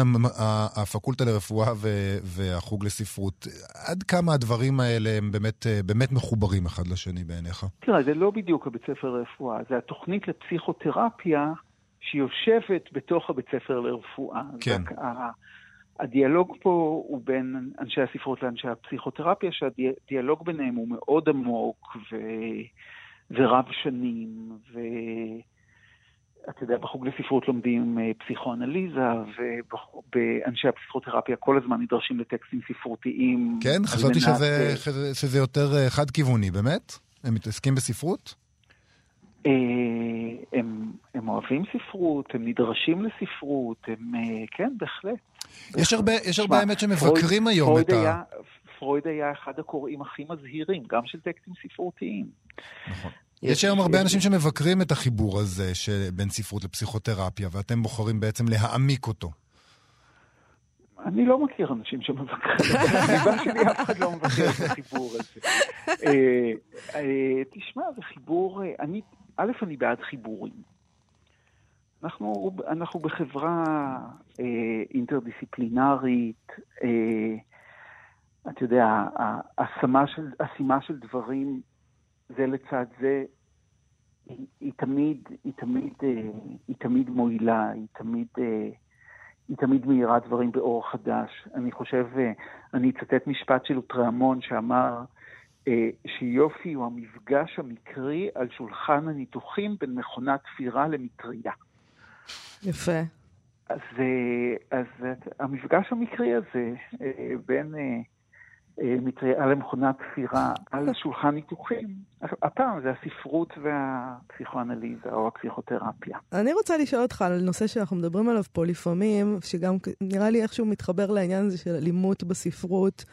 הפקולטה לרפואה ו... והחוג לספרות. עד כמה הדברים האלה הם באמת, באמת מחוברים אחד לשני בעיניך? תראה, זה לא בדיוק הבית ספר לרפואה, זה התוכנית לפסיכותרפיה שיושבת בתוך הבית ספר לרפואה. כן. הדיאלוג פה הוא בין אנשי הספרות לאנשי הפסיכותרפיה, שהדיאלוג ביניהם הוא מאוד עמוק ו... ורב שנים, ואתה יודע, בחוג לספרות לומדים אה, פסיכואנליזה, ובאנשי הפסיכותרפיה כל הזמן נדרשים לטקסטים ספרותיים. כן? חשבתי שזה, שזה, שזה יותר אה, חד-כיווני, באמת? הם מתעסקים בספרות? אה, הם, הם אוהבים ספרות, הם נדרשים לספרות, הם, כן, בהחלט. יש הרבה, יש הרבה האמת שמבקרים היום את ה... פרויד היה אחד הקוראים הכי מזהירים, גם של טקסטים ספרותיים. נכון. יש היום הרבה אנשים שמבקרים את החיבור הזה בין ספרות לפסיכותרפיה, ואתם בוחרים בעצם להעמיק אותו. אני לא מכיר אנשים שמבקרים, בסביבה שלי אף אחד לא מבקר את החיבור הזה. אה, אה, תשמע, זה חיבור, אה, א', אני בעד חיבורים. אנחנו, אנחנו בחברה אה, אינטרדיסציפלינרית, אה, אתה יודע, ההשמה של, השימה של דברים זה לצד זה, היא, היא תמיד, היא תמיד, אה, היא תמיד מועילה, היא תמיד, אה, היא תמיד מאירה דברים באור חדש. אני חושב, אה, אני אצטט משפט של אוטרהמון שאמר, אה, שיופי הוא המפגש המקרי על שולחן הניתוחים בין מכונת תפירה למטריה. יפה. אז, אז המפגש המקרי הזה אה, בין אה, מטריה למכונת תפירה על שולחן ניתוחים, הפעם זה הספרות והפסיכואנליזה או הפסיכותרפיה. אני רוצה לשאול אותך על נושא שאנחנו מדברים עליו פה לפעמים, שגם נראה לי איכשהו מתחבר לעניין הזה של אלימות בספרות.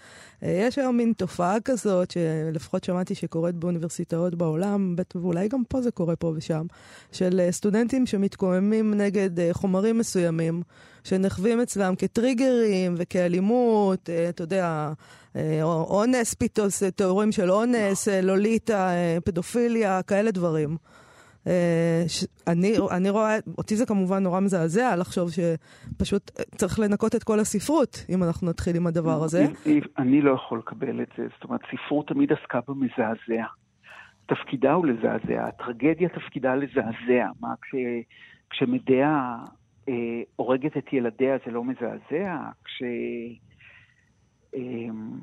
אה, יש היום מין תופעה כזאת, שלפחות שמעתי שקורית באוניברסיטאות בעולם, ואולי גם פה זה קורה פה ושם, של אה, סטודנטים שמתקוממים נגד חומרים מסוימים. שנחווים אצלם כטריגרים וכאלימות, אתה יודע, אונס, פתאום, תיאורים של אונס, אה, לוליטה, אה, פדופיליה, כאלה דברים. אני, אני רואה, אותי זה כמובן נורא מזעזע לחשוב שפשוט צריך לנקות את כל הספרות, אם אנחנו נתחיל עם הדבר הזה. אני לא יכול לקבל את זה. זאת אומרת, ספרות תמיד עסקה במזעזע. תפקידה הוא לזעזע, הטרגדיה תפקידה לזעזע. מה, כש, כשמדעה אה, הורגת את ילדיה זה לא מזעזע? כש... אמ,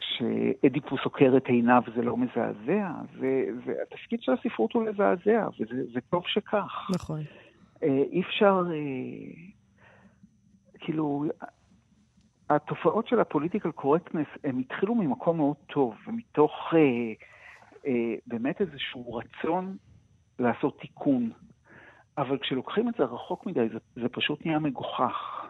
שאדיפוס עוקר את עיניו זה לא מזעזע, והתפקיד של הספרות הוא לזעזע, וזה טוב שכך. נכון. אה, אי אפשר, אה, כאילו, התופעות של הפוליטיקל קורקטנס, הם התחילו ממקום מאוד טוב, ומתוך אה, אה, באמת איזשהו רצון לעשות תיקון. אבל כשלוקחים את זה רחוק מדי, זה, זה פשוט נהיה מגוחך.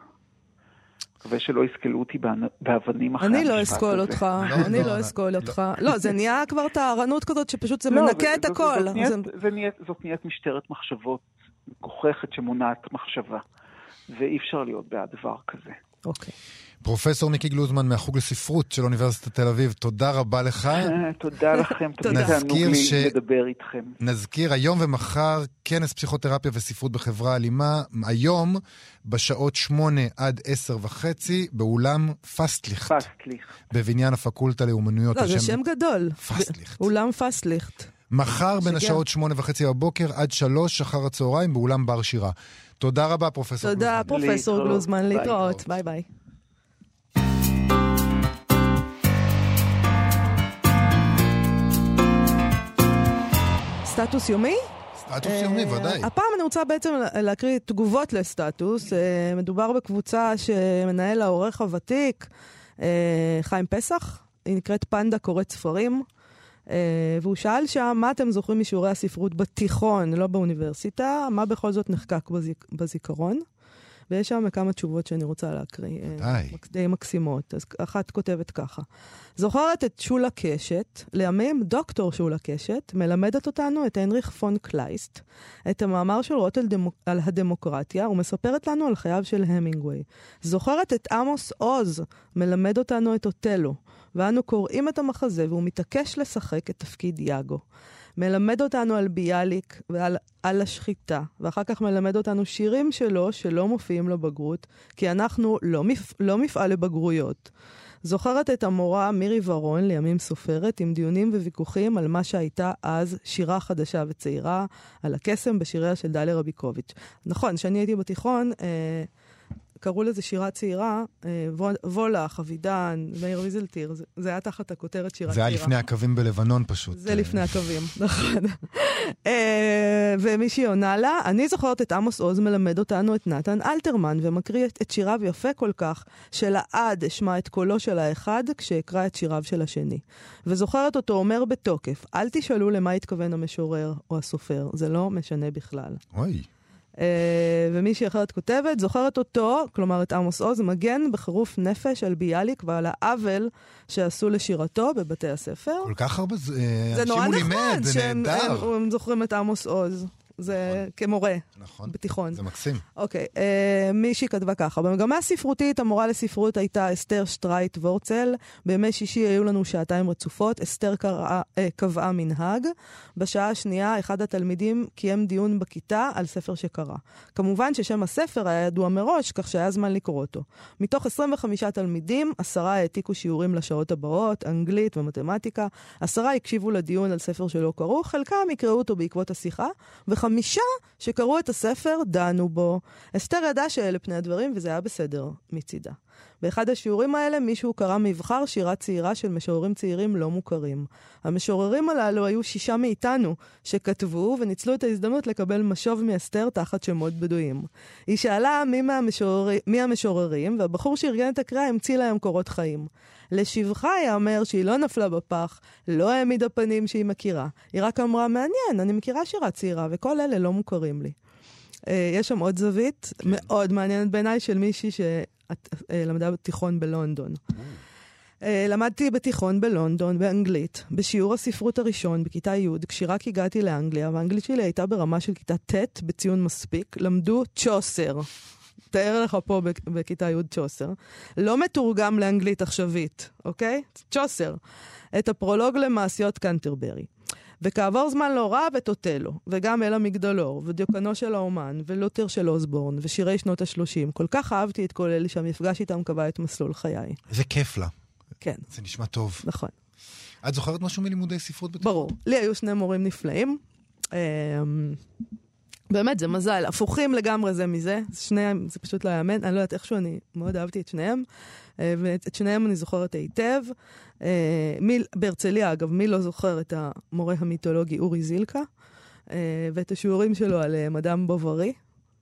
מקווה שלא יסקלו אותי באבנים אחרי המשפט הזה. אני לא אסקול אותך, אני לא אסקול אותך. לא, זה נהיה כבר טהרנות כזאת שפשוט זה לא, מנקה את הכל. זאת נהיית משטרת מחשבות מגוחכת שמונעת מחשבה, ואי אפשר להיות בעד דבר כזה. אוקיי. פרופסור מיקי גלוזמן מהחוג לספרות של אוניברסיטת תל אביב, תודה רבה לך. תודה לכם, תמיד תענוג לי ש... לדבר איתכם. נזכיר, היום ומחר כנס פסיכותרפיה וספרות בחברה אלימה, היום בשעות שמונה עד עשר וחצי, באולם פסטליכט. פסטליכט. בבניין הפקולטה לאומנויות. לא, זה שם גדול. פסטליכט. אולם פסטליכט. מחר בין השעות שמונה וחצי בבוקר עד שלוש אחר הצהריים באולם בר שירה. תודה רבה, פרופסור גלוזמן. תודה, פרופסור גלוזמן. להתראות. ביי ביי. סטטוס יומי? סטטוס יומי, אה, ודאי. הפעם אני רוצה בעצם להקריא תגובות לסטטוס. אה, מדובר בקבוצה שמנהל העורך הוותיק, אה, חיים פסח. היא נקראת פנדה קוראת ספרים. והוא שאל שם, מה אתם זוכרים משיעורי הספרות בתיכון, לא באוניברסיטה? מה בכל זאת נחקק בזיק, בזיכרון? ויש שם כמה תשובות שאני רוצה להקריא. די. די מקסימות. אז אחת כותבת ככה: זוכרת את שולה קשת, לימים דוקטור שולה קשת, מלמדת אותנו את הנריך פון קלייסט, את המאמר של רוטל דמוק... על הדמוקרטיה, ומספרת לנו על חייו של המינגווי. זוכרת את עמוס עוז, מלמד אותנו את אוטלו, ואנו קוראים את המחזה והוא מתעקש לשחק את תפקיד יאגו. מלמד אותנו על ביאליק ועל על השחיטה, ואחר כך מלמד אותנו שירים שלו שלא מופיעים לבגרות, כי אנחנו לא, מפ... לא מפעל לבגרויות. זוכרת את המורה מירי ורון, לימים סופרת, עם דיונים וויכוחים על מה שהייתה אז שירה חדשה וצעירה, על הקסם בשיריה של דליה רביקוביץ'. נכון, כשאני הייתי בתיכון, אה, קראו לזה שירה צעירה, אה, וולך, אבידן, מאיר ויזלטיר, זה, זה היה תחת הכותרת שירה צעירה. זה היה לפני הקווים בלבנון פשוט. זה לפני הקווים, נכון. אה, ומישהי עונה לה, אני זוכרת את עמוס עוז מלמד אותנו את נתן אלתרמן, ומקריא את, את שיריו יפה כל כך, שלעד אשמע את קולו של האחד כשאקרא את שיריו של השני. וזוכרת אותו אומר בתוקף, אל תשאלו למה התכוון המשורר או הסופר, זה לא משנה בכלל. אוי. Uh, ומישהי אחרת כותבת, זוכרת אותו, כלומר את עמוס עוז, מגן בחירוף נפש על ביאליק ועל העוול שעשו לשירתו בבתי הספר. כל כך הרבה, זה נורא נחמד, זה נהדר. שהם זוכרים את עמוס עוז. זה נכון. כמורה. נכון. בתיכון. זה מקסים. אוקיי, אה, מישהי כתבה ככה, במגמה הספרותית, המורה לספרות הייתה אסתר שטרייט וורצל. בימי שישי היו לנו שעתיים רצופות, אסתר קראה, אה, קבעה מנהג. בשעה השנייה, אחד התלמידים קיים דיון בכיתה על ספר שקרא. כמובן ששם הספר היה ידוע מראש, כך שהיה זמן לקרוא אותו. מתוך 25 תלמידים, עשרה העתיקו שיעורים לשעות הבאות, אנגלית ומתמטיקה. עשרה הקשיבו לדיון על ספר שלא קראו, חלקם יקראו אותו בעקבות השיחה, חמישה שקראו את הספר דנו בו. אסתר ידעה שאלה פני הדברים, וזה היה בסדר מצידה. באחד השיעורים האלה מישהו קרא מבחר שירה צעירה של משוררים צעירים לא מוכרים. המשוררים הללו היו שישה מאיתנו, שכתבו וניצלו את ההזדמנות לקבל משוב מאסתר תחת שמות בדויים. היא שאלה מי, מהמשורר... מי המשוררים, והבחור שארגן את הקריאה המציא להם קורות חיים. לשבחה ייאמר שהיא לא נפלה בפח, לא העמידה פנים שהיא מכירה. היא רק אמרה, מעניין, אני מכירה שירה צעירה, וכל אלה לא מוכרים לי. Uh, יש שם עוד זווית כן. מאוד מעניינת בעיניי של מישהי שלמדה בתיכון בלונדון. Uh, למדתי בתיכון בלונדון באנגלית, בשיעור הספרות הראשון בכיתה י', כשרק הגעתי לאנגליה, והאנגלית שלי הייתה ברמה של כיתה ט' בציון מספיק, למדו צ'וסר. תאר לך פה בכיתה י' צ'וסר. לא מתורגם לאנגלית עכשווית, אוקיי? צ'וסר. את הפרולוג למעשיות קנטרברי. וכעבור זמן לא רב את אוטלו, וגם אל המגדלור, ודיוקנו של האומן, ולותר של אוסבורן, ושירי שנות ה-30. כל כך אהבתי את כל אלה שהמפגש איתם קבע את מסלול חיי. איזה כיף לה. כן. זה נשמע טוב. נכון. את זוכרת משהו מלימודי ספרות בתיכון? ברור. לי היו שני מורים נפלאים. אמ, באמת, זה מזל. הפוכים לגמרי זה מזה. שניהם, זה פשוט לא יאמן. אני לא יודעת, איכשהו אני מאוד אהבתי את שניהם. אה, ואת שניהם אני זוכרת היטב. אה, מי, בהרצליה, אגב, מי לא זוכר את המורה המיתולוגי אורי זילקה? אה, ואת השיעורים שלו על מדאם בוברי,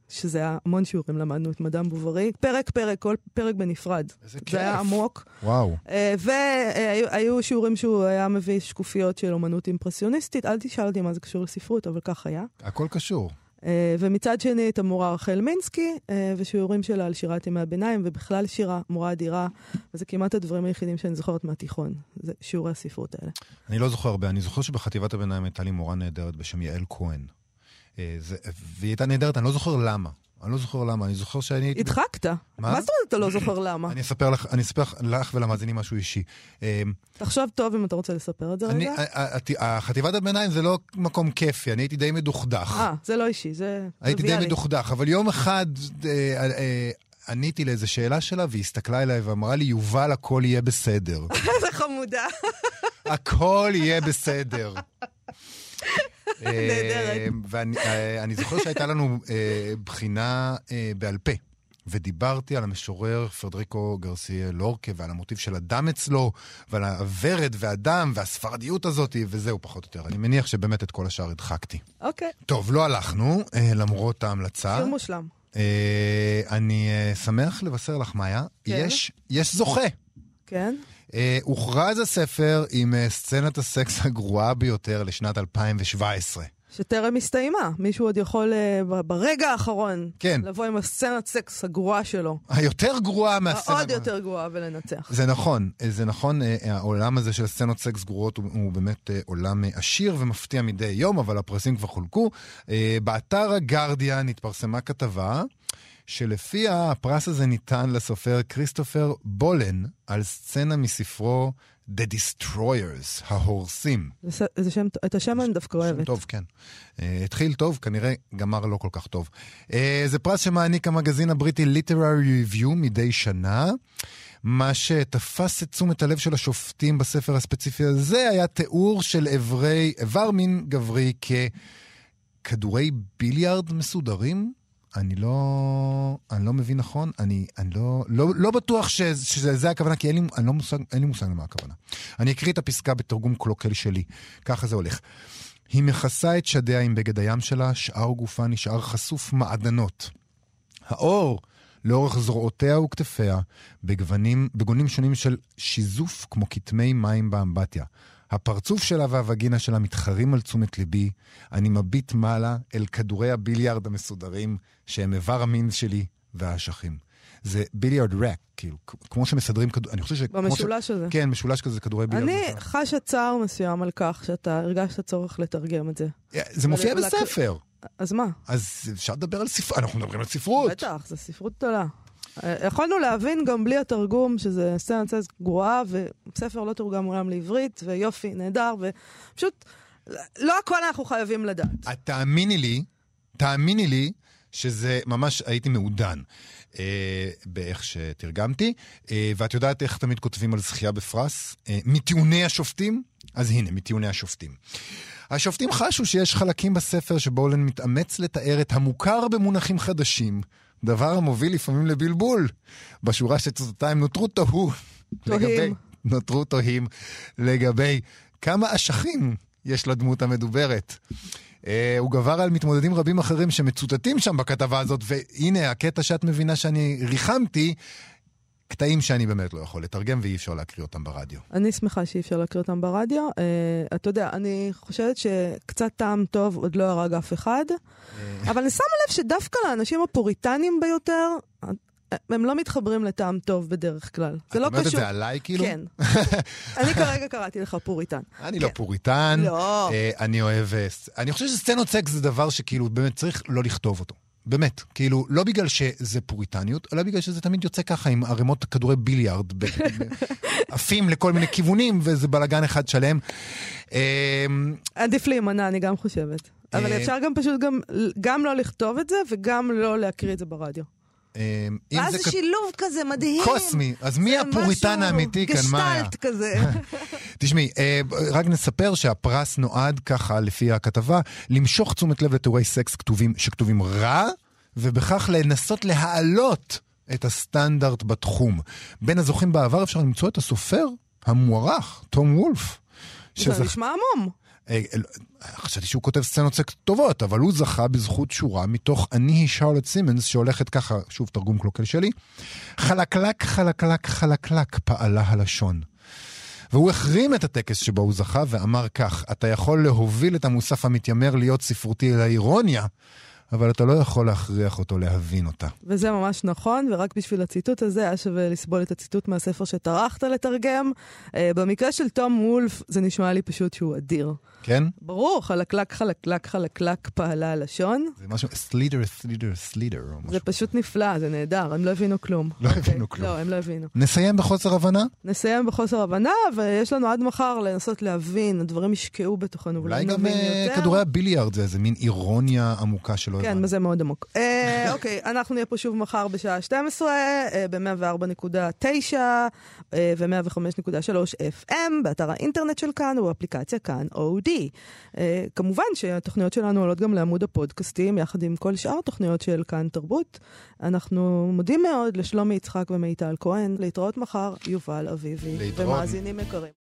שזה היה המון שיעורים, למדנו את מדאם בוברי. פרק פרק, כל פרק בנפרד. איזה כיף. זה היה עמוק. וואו. והיו שיעורים שהוא היה מביא שקופיות של אומנות אימפרסיוניסטית. אל תשאל אותי מה זה קשור לספרות, אבל כך היה. הכל קשור. אה, ומצד שני, את המורה רחל מינסקי, אה, ושיעורים שלה על שירת ימי הביניים, ובכלל שירה, מורה אדירה, וזה כמעט הדברים היחידים שאני זוכרת מהתיכון, זה שיעורי הספרות האלה. אני לא זוכר הרבה, אני זוכר שבחטיבת הביניים הייתה לי מורה נהדרת בשם יעל כהן. אה, והיא הייתה נהדרת, אני לא זוכר למה. אני לא זוכר למה, אני זוכר שאני הייתי... הדחקת. מה זאת אומרת אתה לא זוכר למה? אני אספר לך, אני אספר לך ולמאזינים משהו אישי. אה, תחשוב טוב אם אתה רוצה לספר את זה אני, רגע. ה- החטיבת הביניים זה לא מקום כיפי, אני הייתי די מדוכדך. אה, זה לא אישי, זה הייתי די. מדוכדך, אבל יום אחד אה, אה, עניתי לאיזה שאלה שלה, והיא הסתכלה אליי ואמרה לי, יובל, הכל יהיה בסדר. איזה חמודה. הכל יהיה בסדר. נהדרת. אה, ואני אה, זוכר שהייתה לנו אה, בחינה אה, בעל פה. ודיברתי על המשורר פרדריקו גרסיה לורקה ועל המוטיב של הדם אצלו, ועל הוורד והדם והספרדיות הזאת, וזהו פחות או יותר. אני מניח שבאמת את כל השאר הדחקתי. אוקיי, טוב, לא הלכנו, למרות ההמלצה. שיר מושלם. אני שמח לבשר לך, מאיה, כן. יש, יש זוכה. כן? אה, הוכרז הספר עם אה, סצנת הסקס הגרועה ביותר לשנת 2017. שטרם הסתיימה. מישהו עוד יכול ב- ברגע האחרון כן. לבוא עם הסצנת סקס הגרועה שלו. היותר גרועה מהסצנה... העוד יותר גרועה ולנצח. זה נכון, זה נכון, העולם הזה של סצנות סקס גרועות הוא, הוא באמת עולם עשיר ומפתיע מדי יום, אבל הפרסים כבר חולקו. באתר הגרדיאן התפרסמה כתבה שלפיה הפרס הזה ניתן לסופר כריסטופר בולן על סצנה מספרו The Destroyers, ההורסים. זה זה שם, את השם אני דווקא שם אוהבת. טוב, כן. Uh, התחיל טוב, כנראה גמר לא כל כך טוב. Uh, זה פרס שמעניק המגזין הבריטי Literary Review מדי שנה. מה שתפס את תשומת הלב של השופטים בספר הספציפי הזה היה תיאור של איברי, איבר מין גברי ככדורי ביליארד מסודרים. אני לא, אני לא מבין נכון, אני, אני לא, לא, לא בטוח שזה זה הכוונה, כי אין לי, אני לא מושג, אין לי מושג למה הכוונה. אני אקריא את הפסקה בתרגום קלוקל שלי, ככה זה הולך. היא מכסה את שדיה עם בגד הים שלה, שאר גופה נשאר חשוף מעדנות. האור לאורך זרועותיה וכתפיה, בגוונים, בגונים שונים של שיזוף כמו כתמי מים באמבטיה. הפרצוף שלה והווגינה שלה מתחרים על תשומת ליבי. אני מביט מעלה אל כדורי הביליארד המסודרים, שהם איבר המין שלי והאשכים. זה ביליארד רק, כאילו, כמו שמסדרים כדור... אני חושב ש... כמו ש- במשולש הזה. כן, משולש כזה כדורי ביליארד. אני. חשה צער מסוים על כך שאתה הרגשת צורך לתרגם את זה. זה מופיע בספר. אז מה? אז אפשר לדבר על ספרות, אנחנו מדברים על ספרות. בטח, זו ספרות גדולה. אה, יכולנו להבין גם בלי התרגום שזה סצנת סקס גרועה, וספר לא תורגם מעולם לעברית, ויופי, נהדר, ופשוט, לא הכל אנחנו חייבים לדעת. תאמיני לי, תאמיני לי, שזה ממש הייתי מעודן אה, באיך שתרגמתי, אה, ואת יודעת איך תמיד כותבים על זכייה בפרס? אה, מטיעוני השופטים? אז הנה, מטיעוני השופטים. השופטים חשו שיש חלקים בספר שבולן מתאמץ לתאר את המוכר במונחים חדשים, דבר המוביל לפעמים לבלבול. בשורה שצוטטיים נותרו תוהו. תוהים. נותרו תוהים לגבי כמה אשכים יש לדמות המדוברת. אה, הוא גבר על מתמודדים רבים אחרים שמצוטטים שם בכתבה הזאת, והנה הקטע שאת מבינה שאני ריחמתי, קטעים שאני באמת לא יכול לתרגם ואי אפשר להקריא אותם ברדיו. אני שמחה שאי אפשר להקריא אותם ברדיו. Uh, אתה יודע, אני חושבת שקצת טעם טוב עוד לא הרג אף אחד, אבל אני שמה לב שדווקא לאנשים הפוריטנים ביותר, אה, הם לא מתחברים לטעם טוב בדרך כלל. זה לא את אומרת את קשור. זה עליי כאילו? כן. אני כרגע קראתי לך פוריטן. אני לא כן. פוריטן, לא. אה, אני אוהב... אה, אני חושב שסצנות סקס זה דבר שכאילו באמת צריך לא לכתוב אותו. באמת, כאילו, לא בגלל שזה פוריטניות, אלא בגלל שזה תמיד יוצא ככה עם ערימות כדורי ביליארד, עפים לכל מיני כיוונים, וזה בלאגן אחד שלם. אה, עדיף להימנע, אני גם חושבת. אבל אה, אפשר גם פשוט גם, גם לא לכתוב את זה וגם לא להקריא את זה ברדיו. אם ואז זה שילוב כזה מדהים. קוסמי, אז מי הפוריטן האמיתי כאן, מאיה? גשטלט כזה. תשמעי, אה, רק נספר שהפרס נועד ככה, לפי הכתבה, למשוך תשומת לב לתיאורי סקס כתובים, שכתובים רע, ובכך לנסות להעלות את הסטנדרט בתחום. בין הזוכים בעבר אפשר למצוא את הסופר המוערך, תום וולף. זה נשמע עמום. אה, חשבתי שהוא כותב סצנות סקס טובות, אבל הוא זכה בזכות שורה מתוך אני היא שרלוט סימנס, שהולכת ככה, שוב תרגום קלוקל שלי, חלקלק, חלקלק, חלקלק, פעלה הלשון. והוא החרים את הטקס שבו הוא זכה ואמר כך, אתה יכול להוביל את המוסף המתיימר להיות ספרותי אל האירוניה, אבל אתה לא יכול להכריח אותו להבין אותה. וזה ממש נכון, ורק בשביל הציטוט הזה היה שווה לסבול את הציטוט מהספר שטרחת לתרגם. אה, במקרה של תום וולף, זה נשמע לי פשוט שהוא אדיר. כן? ברור, חלקלק, חלקלק, חלקלק, פעלה הלשון. זה משהו, סלידר, סלידר, סלידר. זה. פשוט נפלא, זה נהדר, הם לא הבינו כלום. לא אוקיי? הבינו כלום. לא, הם לא הבינו. נסיים בחוסר הבנה? נסיים בחוסר הבנה, ויש לנו עד מחר לנסות להבין, הדברים ישקעו בתוכנו, אולי גם נבין אה, יותר. כדורי הביליארד זה איזה מין אירוניה עמוקה שלא כן, הבנו. זה מאוד עמוק. אה, אוקיי, אנחנו נהיה פה שוב מחר בשעה 12, אה, ב-104.9 ו-105.3 FM, באתר האינטרנט של כאן ובאפליקציה כאן אודי. אה, כמובן שהתוכניות שלנו עולות גם לעמוד הפודקאסטים, יחד עם כל שאר התוכניות של כאן תרבות. אנחנו מודים מאוד לשלומי יצחק ומיטל כהן. להתראות מחר, יובל אביבי. להתראות. ומאזינים יקרים.